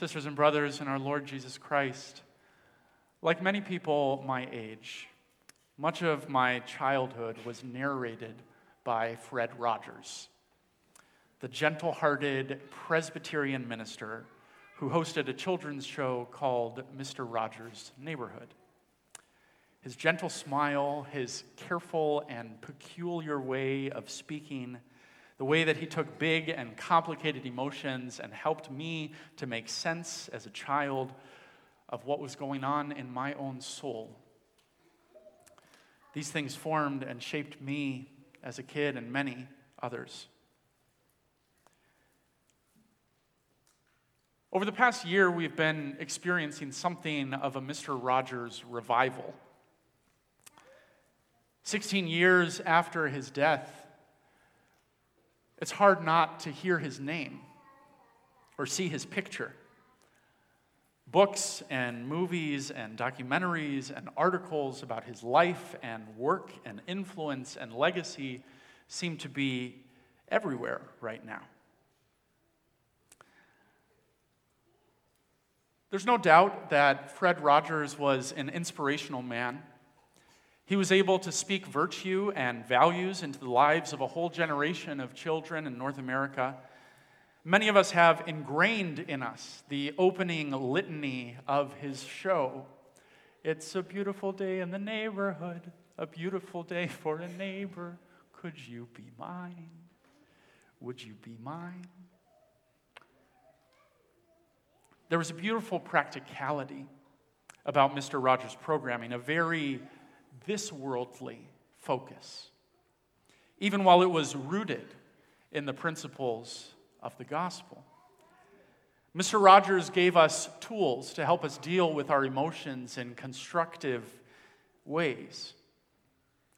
Sisters and brothers in our Lord Jesus Christ, like many people my age, much of my childhood was narrated by Fred Rogers, the gentle hearted Presbyterian minister who hosted a children's show called Mr. Rogers' Neighborhood. His gentle smile, his careful and peculiar way of speaking, the way that he took big and complicated emotions and helped me to make sense as a child of what was going on in my own soul. These things formed and shaped me as a kid and many others. Over the past year, we've been experiencing something of a Mr. Rogers revival. 16 years after his death, it's hard not to hear his name or see his picture. Books and movies and documentaries and articles about his life and work and influence and legacy seem to be everywhere right now. There's no doubt that Fred Rogers was an inspirational man he was able to speak virtue and values into the lives of a whole generation of children in North America. Many of us have ingrained in us the opening litany of his show. It's a beautiful day in the neighborhood, a beautiful day for a neighbor. Could you be mine? Would you be mine? There was a beautiful practicality about Mr. Rogers' programming, a very this worldly focus, even while it was rooted in the principles of the gospel. Mr. Rogers gave us tools to help us deal with our emotions in constructive ways.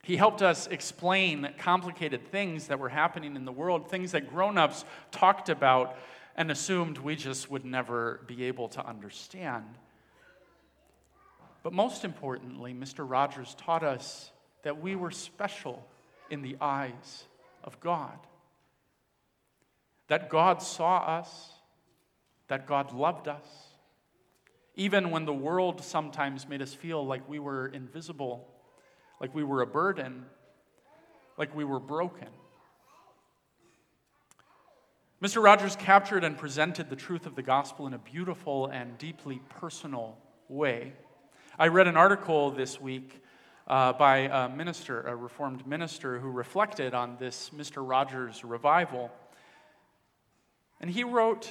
He helped us explain complicated things that were happening in the world, things that grown ups talked about and assumed we just would never be able to understand. But most importantly, Mr. Rogers taught us that we were special in the eyes of God. That God saw us, that God loved us, even when the world sometimes made us feel like we were invisible, like we were a burden, like we were broken. Mr. Rogers captured and presented the truth of the gospel in a beautiful and deeply personal way. I read an article this week uh, by a minister, a Reformed minister, who reflected on this Mr. Rogers revival. And he wrote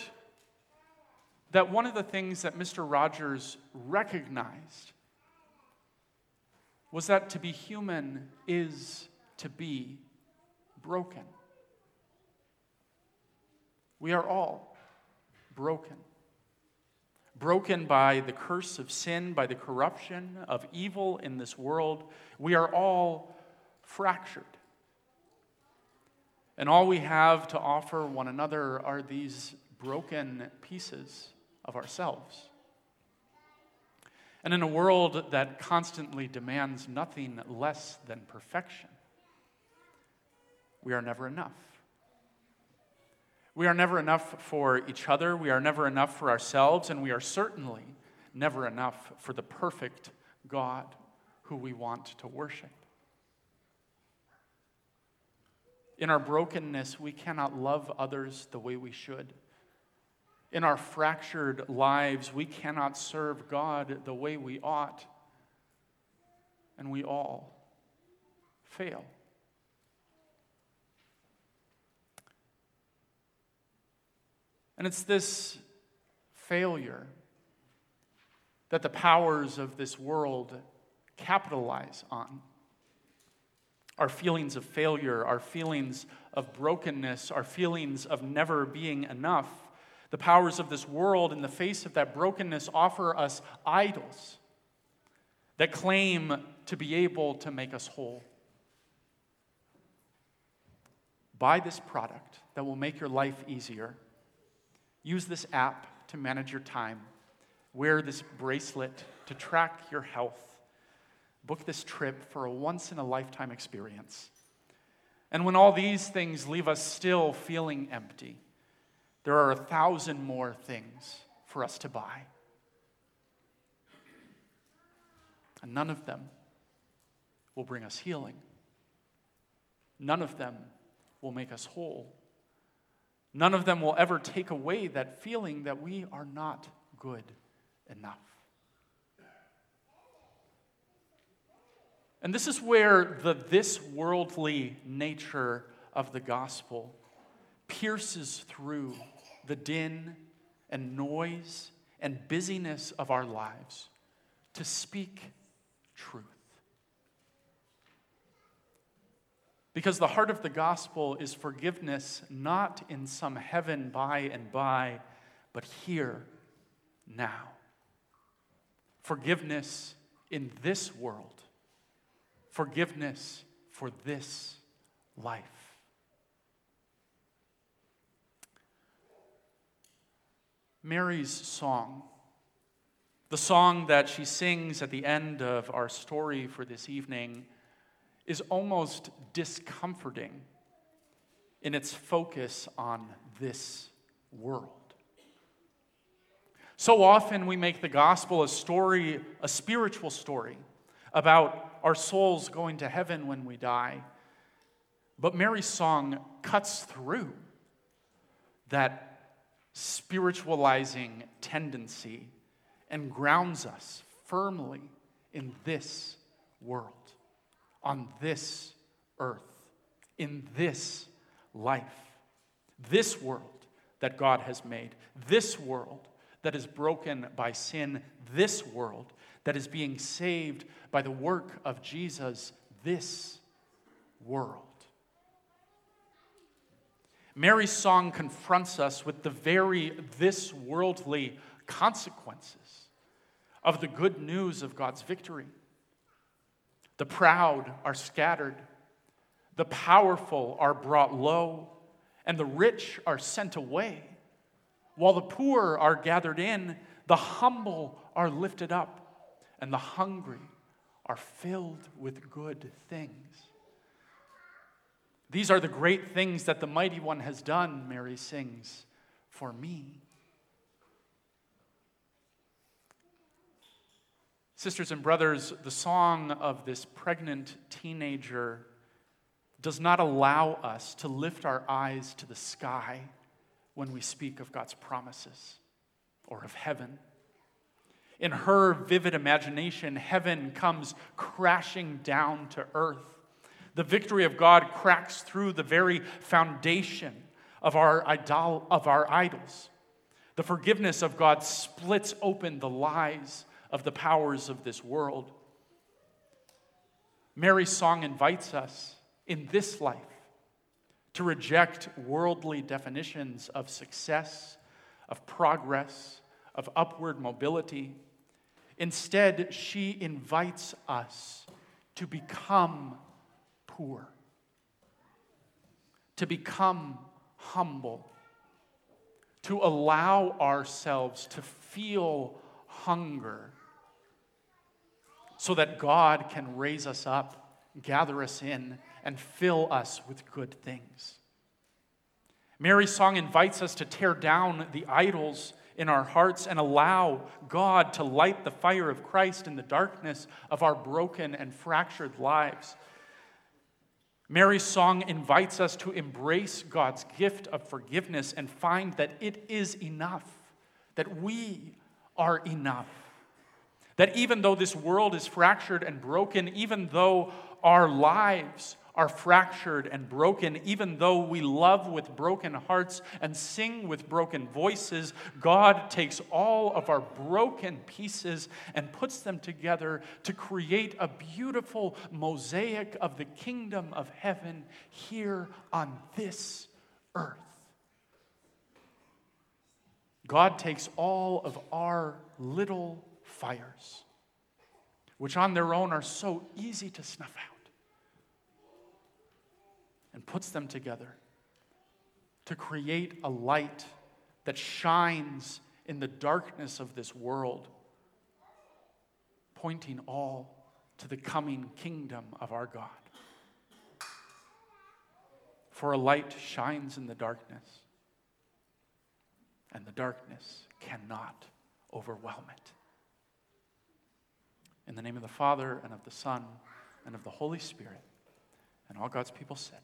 that one of the things that Mr. Rogers recognized was that to be human is to be broken. We are all broken broken by the curse of sin, by the corruption of evil in this world. We are all fractured. And all we have to offer one another are these broken pieces of ourselves. And in a world that constantly demands nothing less than perfection, we are never enough. We are never enough for each other, we are never enough for ourselves, and we are certainly never enough for the perfect God who we want to worship. In our brokenness, we cannot love others the way we should. In our fractured lives, we cannot serve God the way we ought. And we all fail. And it's this failure that the powers of this world capitalize on. Our feelings of failure, our feelings of brokenness, our feelings of never being enough. The powers of this world, in the face of that brokenness, offer us idols that claim to be able to make us whole. Buy this product that will make your life easier Use this app to manage your time. Wear this bracelet to track your health. Book this trip for a once in a lifetime experience. And when all these things leave us still feeling empty, there are a thousand more things for us to buy. And none of them will bring us healing. None of them will make us whole. None of them will ever take away that feeling that we are not good enough. And this is where the this worldly nature of the gospel pierces through the din and noise and busyness of our lives to speak truth. Because the heart of the gospel is forgiveness not in some heaven by and by, but here, now. Forgiveness in this world. Forgiveness for this life. Mary's song, the song that she sings at the end of our story for this evening, is almost discomforting in its focus on this world. So often we make the gospel a story, a spiritual story about our souls going to heaven when we die. But Mary's song cuts through that spiritualizing tendency and grounds us firmly in this world, on this earth, in this life, this world that God has made, this world that is broken by sin, this world that is being saved by the work of Jesus, this world. Mary's song confronts us with the very this worldly consequences of the good news of God's victory. The proud are scattered, the powerful are brought low, and the rich are sent away. While the poor are gathered in, the humble are lifted up, and the hungry are filled with good things. These are the great things that the mighty one has done, Mary sings, for me. Sisters and brothers, the song of this pregnant teenager does not allow us to lift our eyes to the sky when we speak of God's promises or of heaven. In her vivid imagination, heaven comes crashing down to earth the victory of God cracks through the very foundation of our, idol, of our idols. The forgiveness of God splits open the lies of the powers of this world. Mary's song invites us in this life to reject worldly definitions of success, of progress, of upward mobility. Instead, she invites us to become poor, to become humble, to allow ourselves to feel hunger so that God can raise us up, gather us in, and fill us with good things. Mary's song invites us to tear down the idols in our hearts and allow God to light the fire of Christ in the darkness of our broken and fractured lives Mary's song invites us to embrace God's gift of forgiveness and find that it is enough, that we are enough. That even though this world is fractured and broken, even though our lives are fractured and broken, even though we love with broken hearts and sing with broken voices, God takes all of our broken pieces and puts them together to create a beautiful mosaic of the kingdom of heaven here on this earth. God takes all of our little fires, which on their own are so easy to snuff out and puts them together to create a light that shines in the darkness of this world, pointing all to the coming kingdom of our God. For a light shines in the darkness, and the darkness cannot overwhelm it. In the name of the Father, and of the Son, and of the Holy Spirit, and all God's people said,